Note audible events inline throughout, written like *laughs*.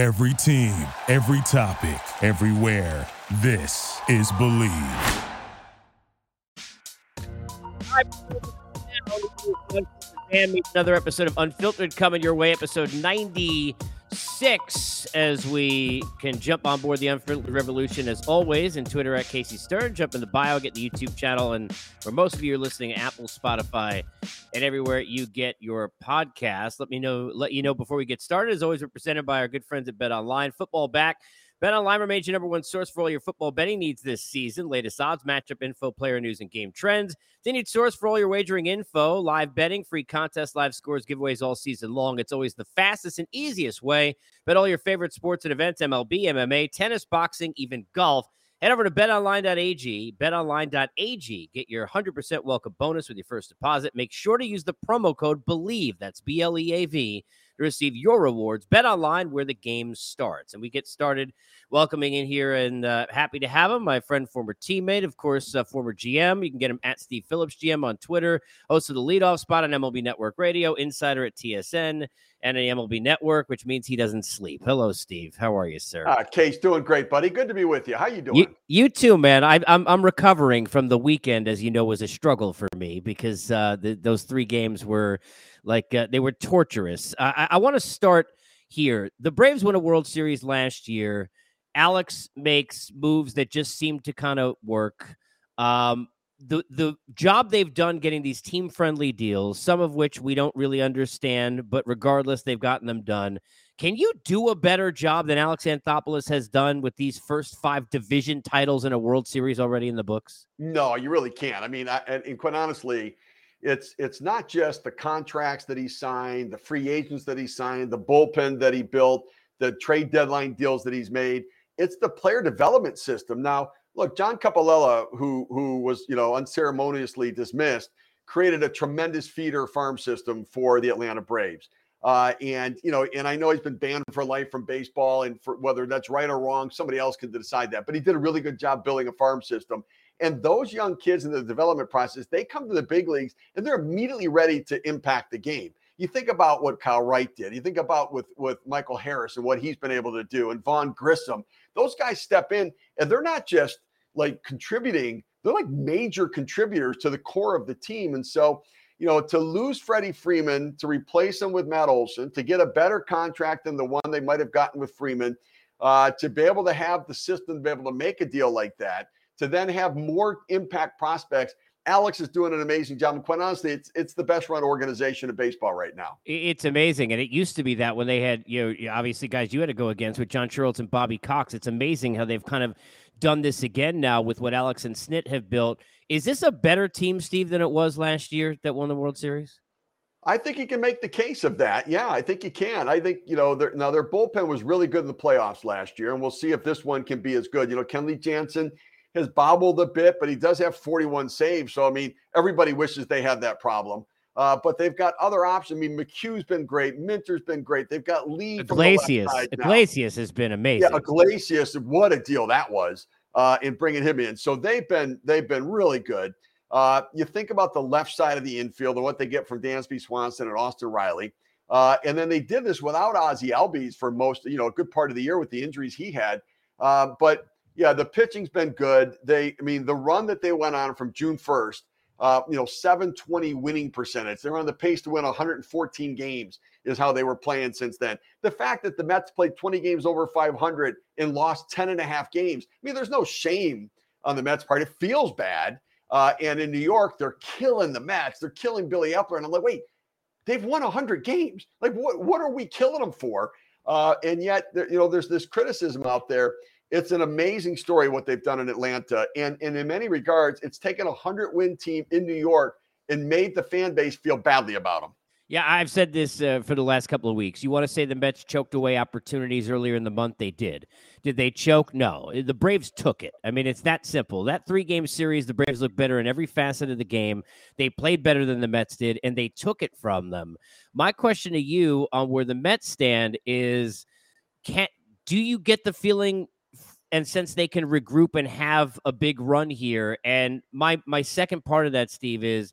Every team, every topic, everywhere. This is Bleav. Another episode of Unfiltered coming your way, episode 96. As we can jump on board the Unfiltered Revolution as always, and Twitter at Casey Stern. Jump in the bio, get the YouTube channel, and for most of you are listening, Apple, Spotify, and everywhere you get your podcast. Let me know, let you know before we get started. As always, we're presented by our good friends at Bet Online. Football back. Bet Online remains your number one source for all your football betting needs this season. Latest odds, matchup info, player news, and game trends. They need source for all your wagering info, live betting, free contests, live scores, giveaways all season long. It's always the fastest and easiest way. Bet all your favorite sports and events: MLB, MMA, tennis, boxing, even golf. Head over to betonline.ag, betonline.ag. Get your 100% welcome bonus with your first deposit. Make sure to use the promo code BLEAV, that's B L E A V, to receive your rewards. Bet online where the game starts. And we get started welcoming in here and uh, happy to have him, my friend, former teammate, of course, uh, former GM. You can get him at Steve Phillips GM on Twitter, host of the leadoff spot on MLB Network Radio, insider at TSN and an MLB Network, which means he doesn't sleep. Hello, Steve. How are you, sir? Uh, Case, doing great, buddy. Good to be with you. How you doing? You, you too, man. I, am I'm, I'm recovering from the weekend, as you know, was a struggle for me because uh, the, those three games were like uh, they were torturous. I, I want to start here. The Braves won a World Series last year. Alex makes moves that just seem to kind of work. Um, the the job they've done getting these team friendly deals, some of which we don't really understand, but regardless, they've gotten them done. Can you do a better job than Alex Anthopoulos has done with these first five division titles in a World Series already in the books? No, you really can't. I mean, I, and, quite honestly, it's it's not just the contracts that he signed, the free agents that he signed, the bullpen that he built, the trade deadline deals that he's made. It's the player development system. Now, look, John Coppolella, who who was you know unceremoniously dismissed, created a tremendous feeder farm system for the Atlanta Braves. Uh, and you know, and I know he's been banned for life from baseball, and for whether that's right or wrong, somebody else can decide that. But he did a really good job building a farm system. And those young kids in the development process, they come to the big leagues and they're immediately ready to impact the game. You think about what Kyle Wright did. You think about with with Michael Harris and what he's been able to do, and Vaughn Grissom. Those guys step in, and they're not just like contributing; they're like major contributors to the core of the team. And so, you know, to lose Freddie Freeman, to replace him with Matt Olson, to get a better contract than the one they might have gotten with Freeman, uh, to be able to have the system to be able to make a deal like that to then have more impact prospects. Alex is doing an amazing job. And quite honestly, it's it's the best run organization in baseball right now. It's amazing. And it used to be that when they had, you know, obviously guys you had to go against with John Schuerholz and Bobby Cox. It's amazing how they've kind of done this again now with what Alex and Snit have built. Is this a better team, Steve, than it was last year that won the World Series? I think you can make the case of that. Yeah, I think you can. I think, you know, now their bullpen was really good in the playoffs last year, and we'll see if this one can be as good. You know, Kenley Jansen has bobbled a bit, but he does have 41 saves. So, I mean, everybody wishes they had that problem. Uh, but they've got other options. I mean, McHugh's been great. Minter's been great. They've got Lee. Iglesias. Iglesias has been amazing. Yeah, Iglesias. What a deal that was uh, in bringing him in. So they've been they've been really good. Uh, you think about the left side of the infield and what they get from Dansby Swanson and Austin Riley. Uh, and then they did this without Ozzie Albies for most, you know, a good part of the year with the injuries he had. Uh, but yeah, the pitching's been good. They, I mean, the run that they went on from June 1st, uh, you know, 720 winning percentage. They're on the pace to win 114 games, is how they were playing since then. The fact that the Mets played 20 games over 500 and lost 10 and a half games, I mean, there's no shame on the Mets part. It feels bad. Uh, and in New York, they're killing the Mets. They're killing Billy Eppler. And I'm like, wait, they've won 100 games. Like, what, what are we killing them for? Uh, and yet, you know, there's this criticism out there it's an amazing story what they've done in Atlanta. And, and in many regards, it's taken a 100 win team in New York and made the fan base feel badly about them. Yeah, I've said this uh, for the last couple of weeks. You want to say the Mets choked away opportunities earlier in the month? They did. Did they choke? No. The Braves took it. I mean, it's that simple. That three game series, the Braves looked better in every facet of the game. They played better than the Mets did, and they took it from them. My question to you on where the Mets stand is Can't do you get the feeling and since they can regroup and have a big run here and my my second part of that steve is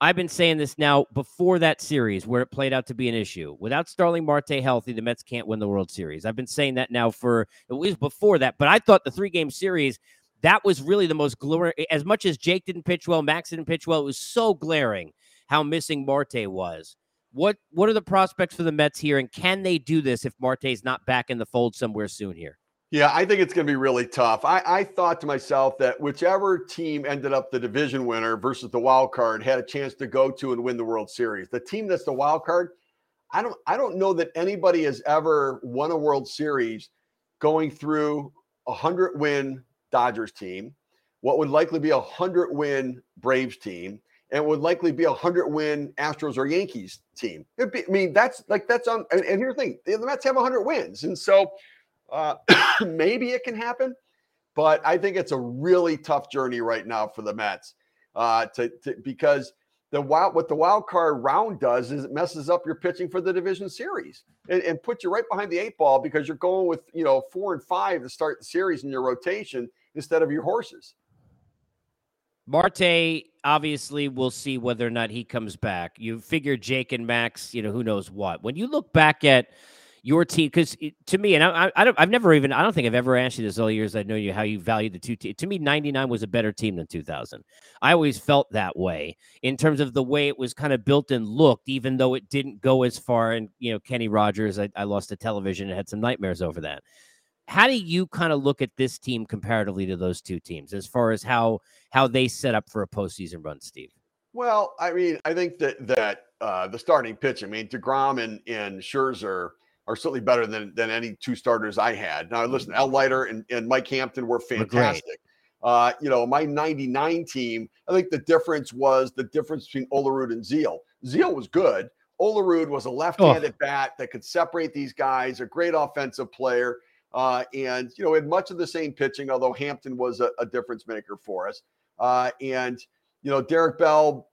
I've been saying this now before that series where it played out to be an issue. Without Starling Marte healthy, the Mets can't win the World Series. I've been saying that now for it was before that, but I thought the three game series that was really the most glaring. As much as Jake didn't pitch well, Max didn't pitch well, it was so glaring how missing Marte was. What what are the prospects for the Mets here, and can they do this if Marte's not back in the fold somewhere soon here? Yeah, I think it's going to be really tough. I, I thought to myself that whichever team ended up the division winner versus the wild card had a chance to go to and win the World Series. The team that's the wild card, I don't I don't know that anybody has ever won a World Series going through a hundred win Dodgers team, what would likely be a hundred win Braves team, and would likely be a hundred win Astros or Yankees team. Be, I mean, that's like that's on. And, and here's the thing: the Mets have hundred wins, and so uh, *coughs* maybe it can happen, but I think it's a really tough journey right now for the Mets uh, to, to because the wild what the wild card round does is it messes up your pitching for the division series and, and puts you right behind the eight ball because you're going with you know four and five to start the series in your rotation instead of your horses. Marte, obviously, we'll see whether or not he comes back. You figure Jake and Max, you know, who knows what. When you look back at your team because to me and I, I don't i've never even i don't think i've ever asked you this all the years i know you how you value the two teams to me 99 was a better team than 2000 i always felt that way in terms of the way it was kind of built and looked even though it didn't go as far and you know kenny rogers i, I lost a television and had some nightmares over that. How do you kind of look at this team comparatively to those two teams as far as how how they set up for a postseason run steve? Well i mean i think that that uh, the starting pitch i mean DeGrom and, and Scherzer are certainly better than than any two starters I had. Now, listen, Al Leiter and, and Mike Hampton were fantastic. Uh, you know, my 99 team, I think the difference was the difference between Olerud and Zeile. Zeile was good. Olerud was a left-handed oh. bat that could separate these guys, a great offensive player. Uh, and, you know, had much of the same pitching, although Hampton was a, a difference maker for us. Uh, and, you know, Derek Bell,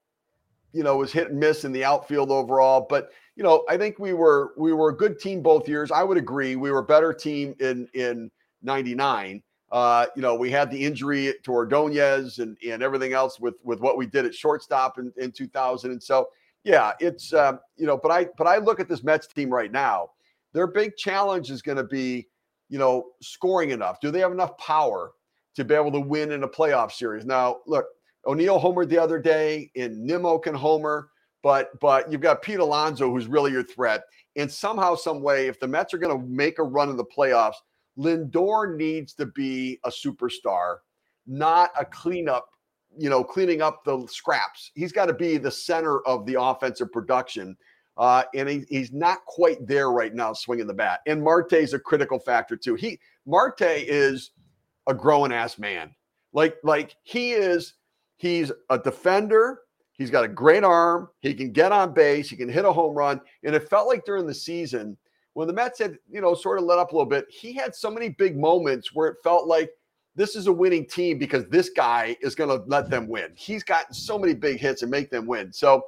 you know, was hit and miss in the outfield overall. But you know, I think we were we were a good team both years. I would agree. We were a better team in in '99. Uh, you know, we had the injury to Ordonez and and everything else with with what we did at shortstop in, in 2000. And so, yeah, it's um, you know, but I but I look at this Mets team right now. Their big challenge is going to be, you know, scoring enough. Do they have enough power to be able to win in a playoff series? Now, look, O'Neill homered the other day, and Nimmo can homer. But but you've got Pete Alonso, who's really your threat. And somehow, some way, if the Mets are going to make a run in the playoffs, Lindor needs to be a superstar, not a cleanup. You know, cleaning up the scraps. He's got to be the center of the offensive production. Uh, and he, he's not quite there right now, swinging the bat. And Marte is a critical factor too. He Marte is a growing ass man. Like like he is. He's a defender. He's got a great arm. He can get on base. He can hit a home run. And it felt like during the season when the Mets had, you know, sort of let up a little bit, he had so many big moments where it felt like this is a winning team because this guy is going to let them win. He's gotten so many big hits and make them win. So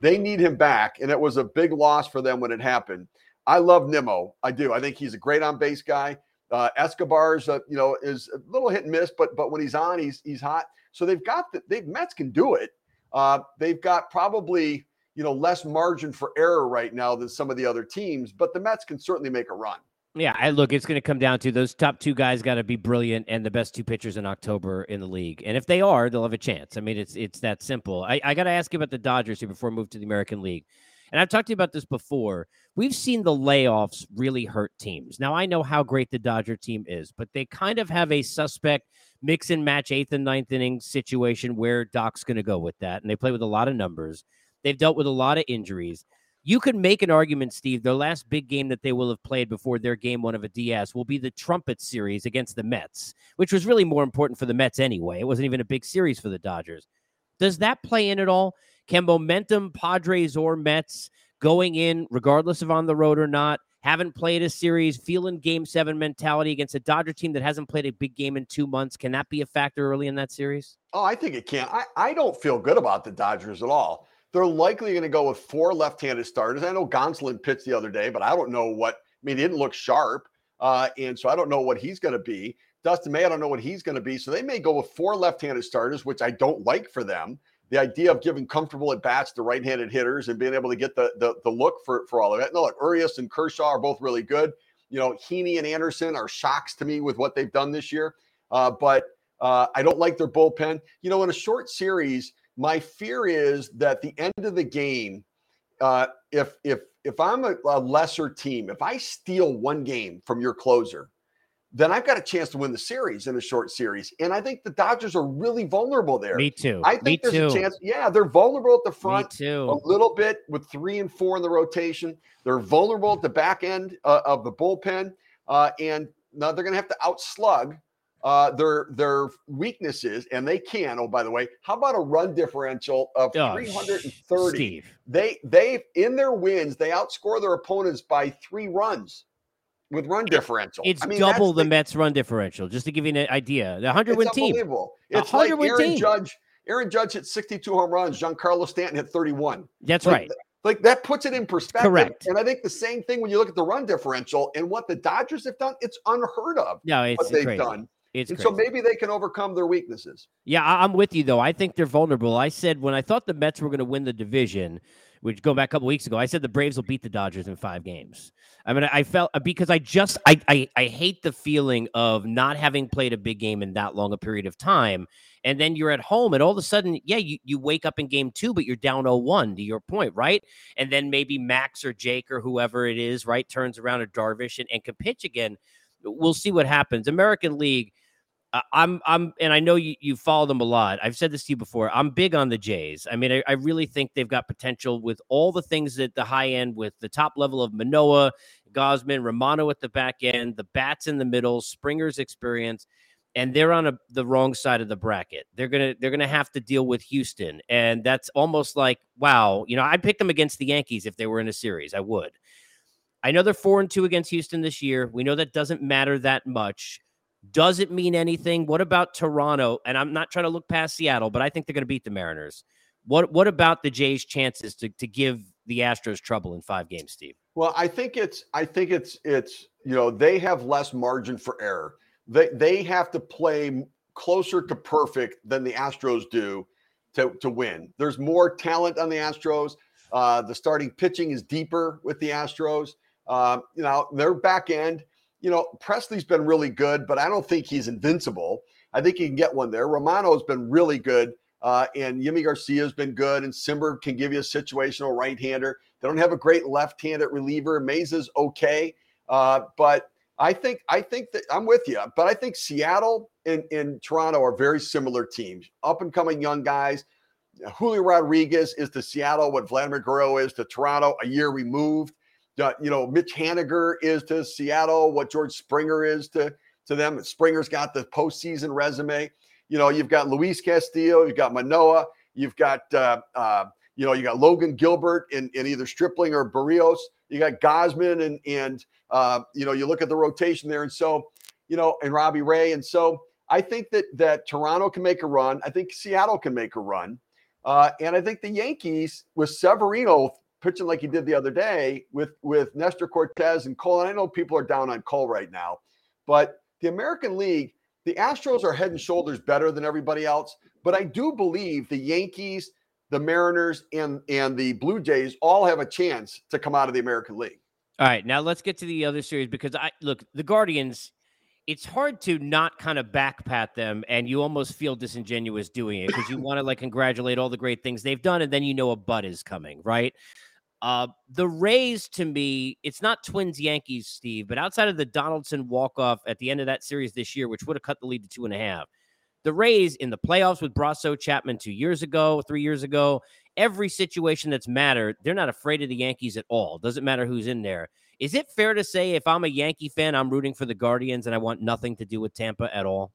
they need him back. And it was a big loss for them when it happened. I love Nimmo. I do. I think he's a great on base guy. Uh, Escobar's, uh, you know, is a little hit and miss, but but when he's on, he's he's hot. So they've got the they Mets can do it. Uh, they've got probably you know less margin for error right now than some of the other teams, but the Mets can certainly make a run. Yeah, I look, it's going to come down to those top two guys got to be brilliant and the best two pitchers in October in the league. And if they are, they'll have a chance. I mean, it's it's that simple. I, I got to ask you about the Dodgers here before we move to the American League. And I've talked to you about this before. We've seen the layoffs really hurt teams. Now, I know how great the Dodger team is, but they kind of have a suspect mix and match eighth and ninth inning situation where Doc's going to go with that. And they play with a lot of numbers. They've dealt with a lot of injuries. You could make an argument, Steve. Their last big game that they will have played before their game one of a DS will be the Trumpet Series against the Mets, which was really more important for the Mets anyway. It wasn't even a big series for the Dodgers. Does that play in at all? Can momentum, Padres or Mets, going in, regardless of on the road or not, haven't played a series, feeling game seven mentality against a Dodger team that hasn't played a big game in two months. Can that be a factor early in that series? Oh, I think it can. I, I don't feel good about the Dodgers at all. They're likely going to go with four left handed starters. I know Gonsolin pitched the other day, but I don't know what, I mean, he didn't look sharp. Uh, and so I don't know what he's going to be. Dustin May, I don't know what he's going to be. So they may go with four left handed starters, which I don't like for them. The idea of giving comfortable at bats to right-handed hitters and being able to get the the, the look for for all of that. No, look, Urias and Kershaw are both really good. You know, Heaney and Anderson are shocks to me with what they've done this year. Uh, but uh, I don't like their bullpen. You know, in a short series, my fear is that the end of the game, uh, if if if I'm a, a lesser team, if I steal one game from your closer, then I've got a chance to win the series in a short series. And I think the Dodgers are really vulnerable there. Me too. I think Me there's too. a chance. Yeah, they're vulnerable at the front too. a little bit with three and four in the rotation. They're vulnerable at the back end uh, of the bullpen, uh, and now they're going to have to outslug uh, their their weaknesses, and they can. Oh, by the way, how about a run differential of Oh, 330? Steve. They they in their wins they outscore their opponents by three runs with run differential. It's I mean, double that's the Mets run differential, just to give you an idea. The 100 win team. It's like 100 win Aaron team. Judge. Aaron Judge hit 62 home runs. Giancarlo Stanton hit 31. That's Like, right. Like that puts it in perspective. Correct. And I think the same thing when you look at the run differential and what the Dodgers have done, it's unheard of No, it's what they've crazy. done. It's and crazy. so maybe they can overcome their weaknesses. Yeah, I'm with you though. I think they're vulnerable. I said when I thought the Mets were going to win the division, which go back a couple weeks ago, I said the Braves will beat the Dodgers in five games. I mean, I felt uh, because I just I, I I hate the feeling of not having played a big game in that long a period of time, and then you're at home, and all of a sudden, yeah, you, you wake up in game two, but you're down 0-1 to your point, right? And then maybe Max or Jake or whoever it is, right, turns around at Darvish and, and can pitch again. We'll see what happens. American League. I'm I'm and I know you you follow them a lot. I've said this to you before. I'm big on the Jays. I mean, I, I really think they've got potential with all the things at the high end, with the top level of Manoah, Gausman, Romano at the back end, the bats in the middle, Springer's experience, and they're on a, the wrong side of the bracket. They're gonna they're gonna have to deal with Houston, and that's almost like wow. You know, I'd pick them against the Yankees if they were in a series. I would. I know they're four and two against Houston this year. We know that doesn't matter that much. Does it mean anything? What about Toronto? And I'm not trying to look past Seattle, but I think they're going to beat the Mariners. What What about the Jays' chances to to give the Astros trouble in five games, Steve? Well, I think it's I think it's it's you know they have less margin for error. They they have to play closer to perfect than the Astros do to to win. There's more talent on the Astros. Uh, the starting pitching is deeper with the Astros. Uh, you know their back end. You know Pressly's been really good, but I don't think he's invincible. I think he can get one there. Romano's been really good. Uh, and Yimi Garcia's been good, and Cimber can give you a situational right-hander. They don't have a great left-handed reliever. Mayza's okay, uh, but I think I think that I'm with you. But I think Seattle and, and Toronto are very similar teams, up and coming young guys. Julio Rodriguez is to Seattle what Vladimir Guerrero is to Toronto, a year removed. Uh, you know, Mitch Haniger is to Seattle what George Springer is to to them. Springer's got the postseason resume. You know, you've got Luis Castillo, you've got Manoah, you've got uh, uh, you know, you got Logan Gilbert in, in either Stripling or Berrios. You got Gausman and and uh, you know, you look at the rotation there, and so you know, and Robbie Ray, and so I think that that Toronto can make a run. I think Seattle can make a run, uh, and I think the Yankees with Severino pitching like he did the other day with with Nestor Cortes and Cole. And I know people are down on Cole right now, but the American League, the Astros are head and shoulders better than everybody else. But I do believe the Yankees, the Mariners, and and the Blue Jays all have a chance to come out of the American League. All right, now let's get to the other series because I look the Guardians. It's hard to not kind of backpat them, and you almost feel disingenuous doing it because you want to like congratulate all the great things they've done, and then you know a butt is coming, right? Uh, the Rays, to me, it's not Twins Yankees, Steve, but outside of the Donaldson walk off at the end of that series this year, which would have cut the lead to two and a half, the Rays in the playoffs with Brosseau Chapman two years ago, three years ago, every situation that's mattered, they're not afraid of the Yankees at all. Doesn't matter who's in there. Is it fair to say if I'm a Yankee fan, I'm rooting for the Guardians and I want nothing to do with Tampa at all?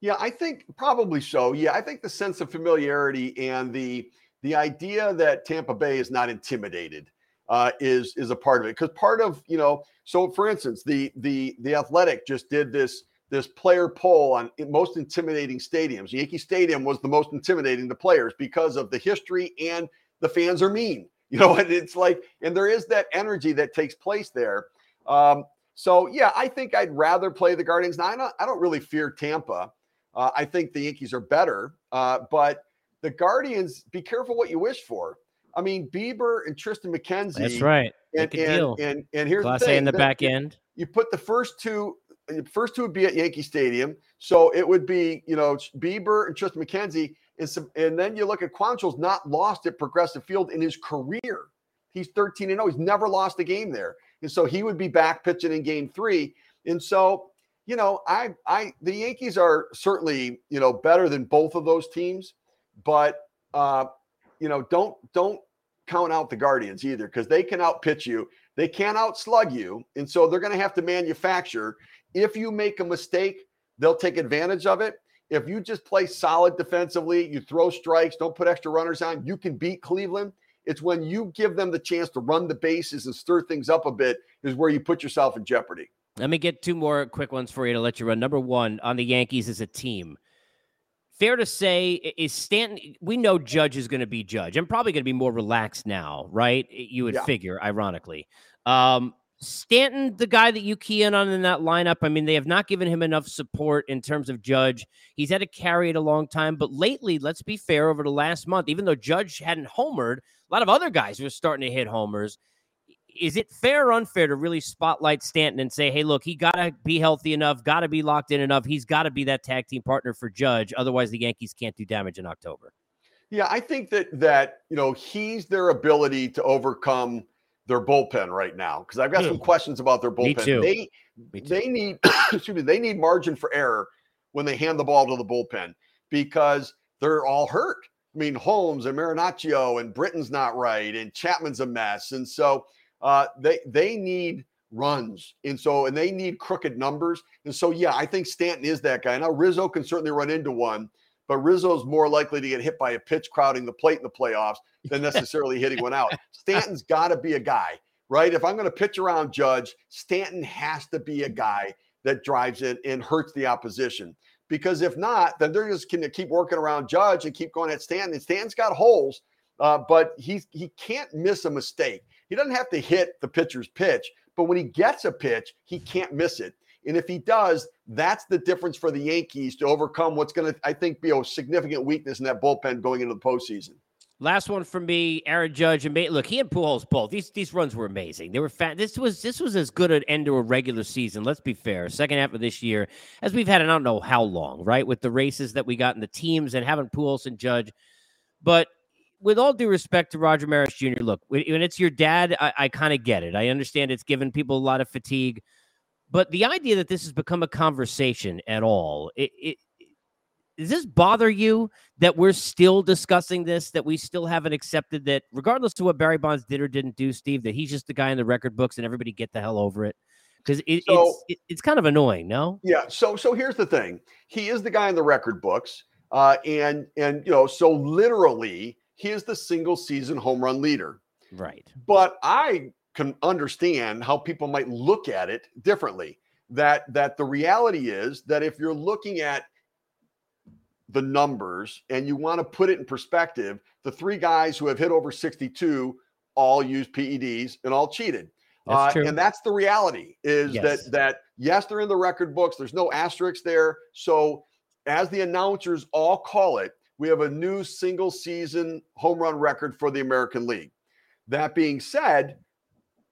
Yeah, I think probably so. Yeah, I think the sense of familiarity and the the idea that Tampa Bay is not intimidated uh, is is a part of it. Because part of you know, so for instance, the the the Athletic just did this this player poll on most intimidating stadiums. Yankee Stadium was the most intimidating to players because of the history and the fans are mean. *laughs* You know, and it's like, and there is that energy that takes place there. Um, so yeah, I think I'd rather play the Guardians. Now I don't, I don't really fear Tampa. Uh, I think the Yankees are better, uh, but the Guardians, be careful what you wish for. I mean, Bieber and Triston McKenzie. That's right. And and, and, and here's Class the thing: A in the back end. You put the first two. The first two would be at Yankee Stadium, so it would be you know Bieber and Triston McKenzie, and some, and then you look at Quantrill's not lost at Progressive Field in his career. He's 13 and 0. He's never lost a game there, and so he would be back pitching in Game Three. And so you know, I I the Yankees are certainly you know better than both of those teams, but uh, you know don't don't count out the Guardians either because they can outpitch you. They can't outslug you, and so they're going to have to manufacture. If you make a mistake, they'll take advantage of it. If you just play solid defensively, you throw strikes, don't put extra runners on, you can beat Cleveland. It's when you give them the chance to run the bases and stir things up a bit is where you put yourself in jeopardy. Let me get two more quick ones for you to let you run. Number one on the Yankees as a team. Fair to say, is Stanton? We know Judge is going to be Judge. I'm probably going to be more relaxed now, right? You would yeah. figure, ironically. Um, Stanton, the guy that you key in on in that lineup, I mean, they have not given him enough support in terms of Judge. He's had to carry it a long time, but lately, let's be fair, over the last month, even though Judge hadn't homered, a lot of other guys were starting to hit homers is it fair or unfair to really spotlight Stanton and say, hey, look, he got to be healthy enough, got to be locked in enough. He's got to be that tag team partner for Judge. Otherwise, the Yankees can't do damage in October. Yeah, I think that that you know he's their ability to overcome their bullpen right now because I've got some hmm. questions about their bullpen. They me too. they need *coughs* excuse me they need margin for error when they hand the ball to the bullpen because they're all hurt. I mean, Holmes and Marinaccio and Britton's not right and Chapman's a mess, and so uh, they they need runs, and so and they need crooked numbers, and so yeah, I think Stanton is that guy. Now Rizzo can certainly run into one, but Rizzo's more likely to get hit by a pitch crowding the plate in the playoffs than *laughs* necessarily hitting one out. Stanton's got to be a guy, right? If I'm going to pitch around Judge, Stanton has to be a guy that drives it and hurts the opposition. Because if not, then they're just going to keep working around Judge and keep going at Stanton. And Stanton's got holes, uh, but he's he can't miss a mistake. He doesn't have to hit the pitcher's pitch, but when he gets a pitch, he can't miss it. And if he does, that's the difference for the Yankees to overcome what's going to, I think, be a significant weakness in that bullpen going into the postseason. Last one for me, Aaron Judge and May. Look, he and Pujols both. These these runs were amazing. They were fat. This was this was as good an end to a regular season. Let's be fair. Second half of this year, as we've had, I don't know how long, right, with the races that we got in the teams and having Pujols and Judge. But with all due respect to Roger Maris Jr., look, when it's your dad, I, I kind of get it. I understand it's given people a lot of fatigue, but the idea that this has become a conversation at all, it, it does this bother you that we're still discussing this? That we still haven't accepted that, regardless to what Barry Bonds did or didn't do, Steve, that he's just the guy in the record books and everybody get the hell over it because it, so, it's it, it's kind of annoying, no? Yeah. So so here's the thing: he is the guy in the record books, uh, and and you know, so literally he is the single season home run leader. Right. But I can understand how people might look at it differently. That that the reality is that if you're looking at the numbers and you want to put it in perspective, the three guys who have hit over 62 all used PEDs and all cheated. That's uh, and that's the reality is yes. that that yes, they're in the record books. There's no asterisks there. So as the announcers all call it, we have a new single season home run record for the American League. That being said,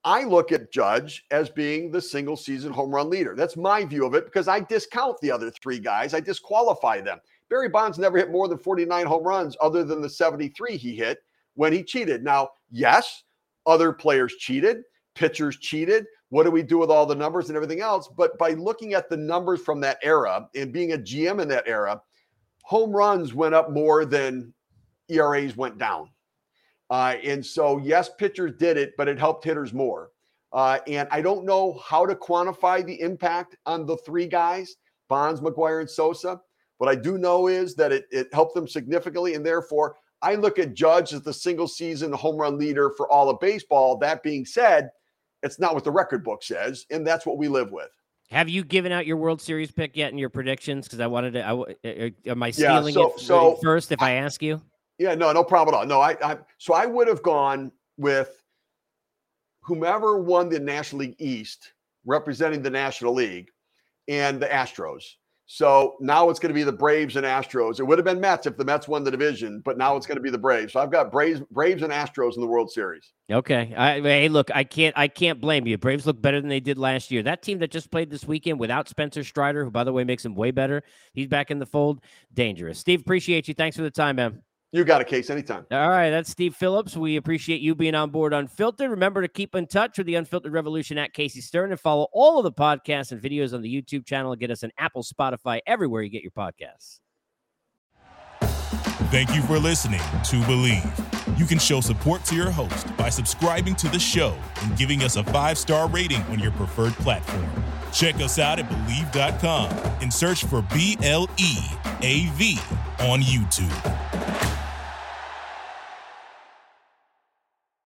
I look at Judge as being the single season home run leader. That's my view of it because I discount the other three guys, I disqualify them. Barry Bonds never hit more than 49 home runs other than the 73 he hit when he cheated. Now, yes, other players cheated, pitchers cheated. What do we do with all the numbers and everything else? But by looking at the numbers from that era and being a GM in that era, home runs went up more than ERAs went down. Uh, and so, yes, pitchers did it, but it helped hitters more. Uh, and I don't know how to quantify the impact on the three guys, Bonds, McGwire, and Sosa. What I do know is that it, it helped them significantly. And therefore, I look at Judge as the single season home run leader for all of baseball. That being said, it's not what the record book says, and that's what we live with. Have you given out your World Series pick yet in your predictions? Because I wanted to. I, uh, uh, am I stealing yeah, so, it so first? If I, I ask you. Yeah, no, no problem at all. No, I, I so I would have gone with whomever won the National League East, representing the National League, and the Astros. So now it's going to be the Braves and Astros. It would have been Mets if the Mets won the division, but now it's going to be the Braves. So I've got Braves, Braves and Astros in the World Series. Okay. I, hey, look, I can't, I can't blame you. Braves look better than they did last year. That team that just played this weekend without Spencer Strider, who by the way makes him way better, he's back in the fold. Dangerous. Steve, appreciate you. Thanks for the time, man. You got a case anytime. All right, that's Steve Phillips. We appreciate you being on board Unfiltered. Remember to keep in touch with the Unfiltered Revolution at Casey Stern and follow all of the podcasts and videos on the YouTube channel get us an Apple, Spotify, everywhere you get your podcasts. Thank you for listening to Bleav. You can show support to your host by subscribing to the show and giving us a five star rating on your preferred platform. Check us out at Bleav.com and search for B L E A V on YouTube.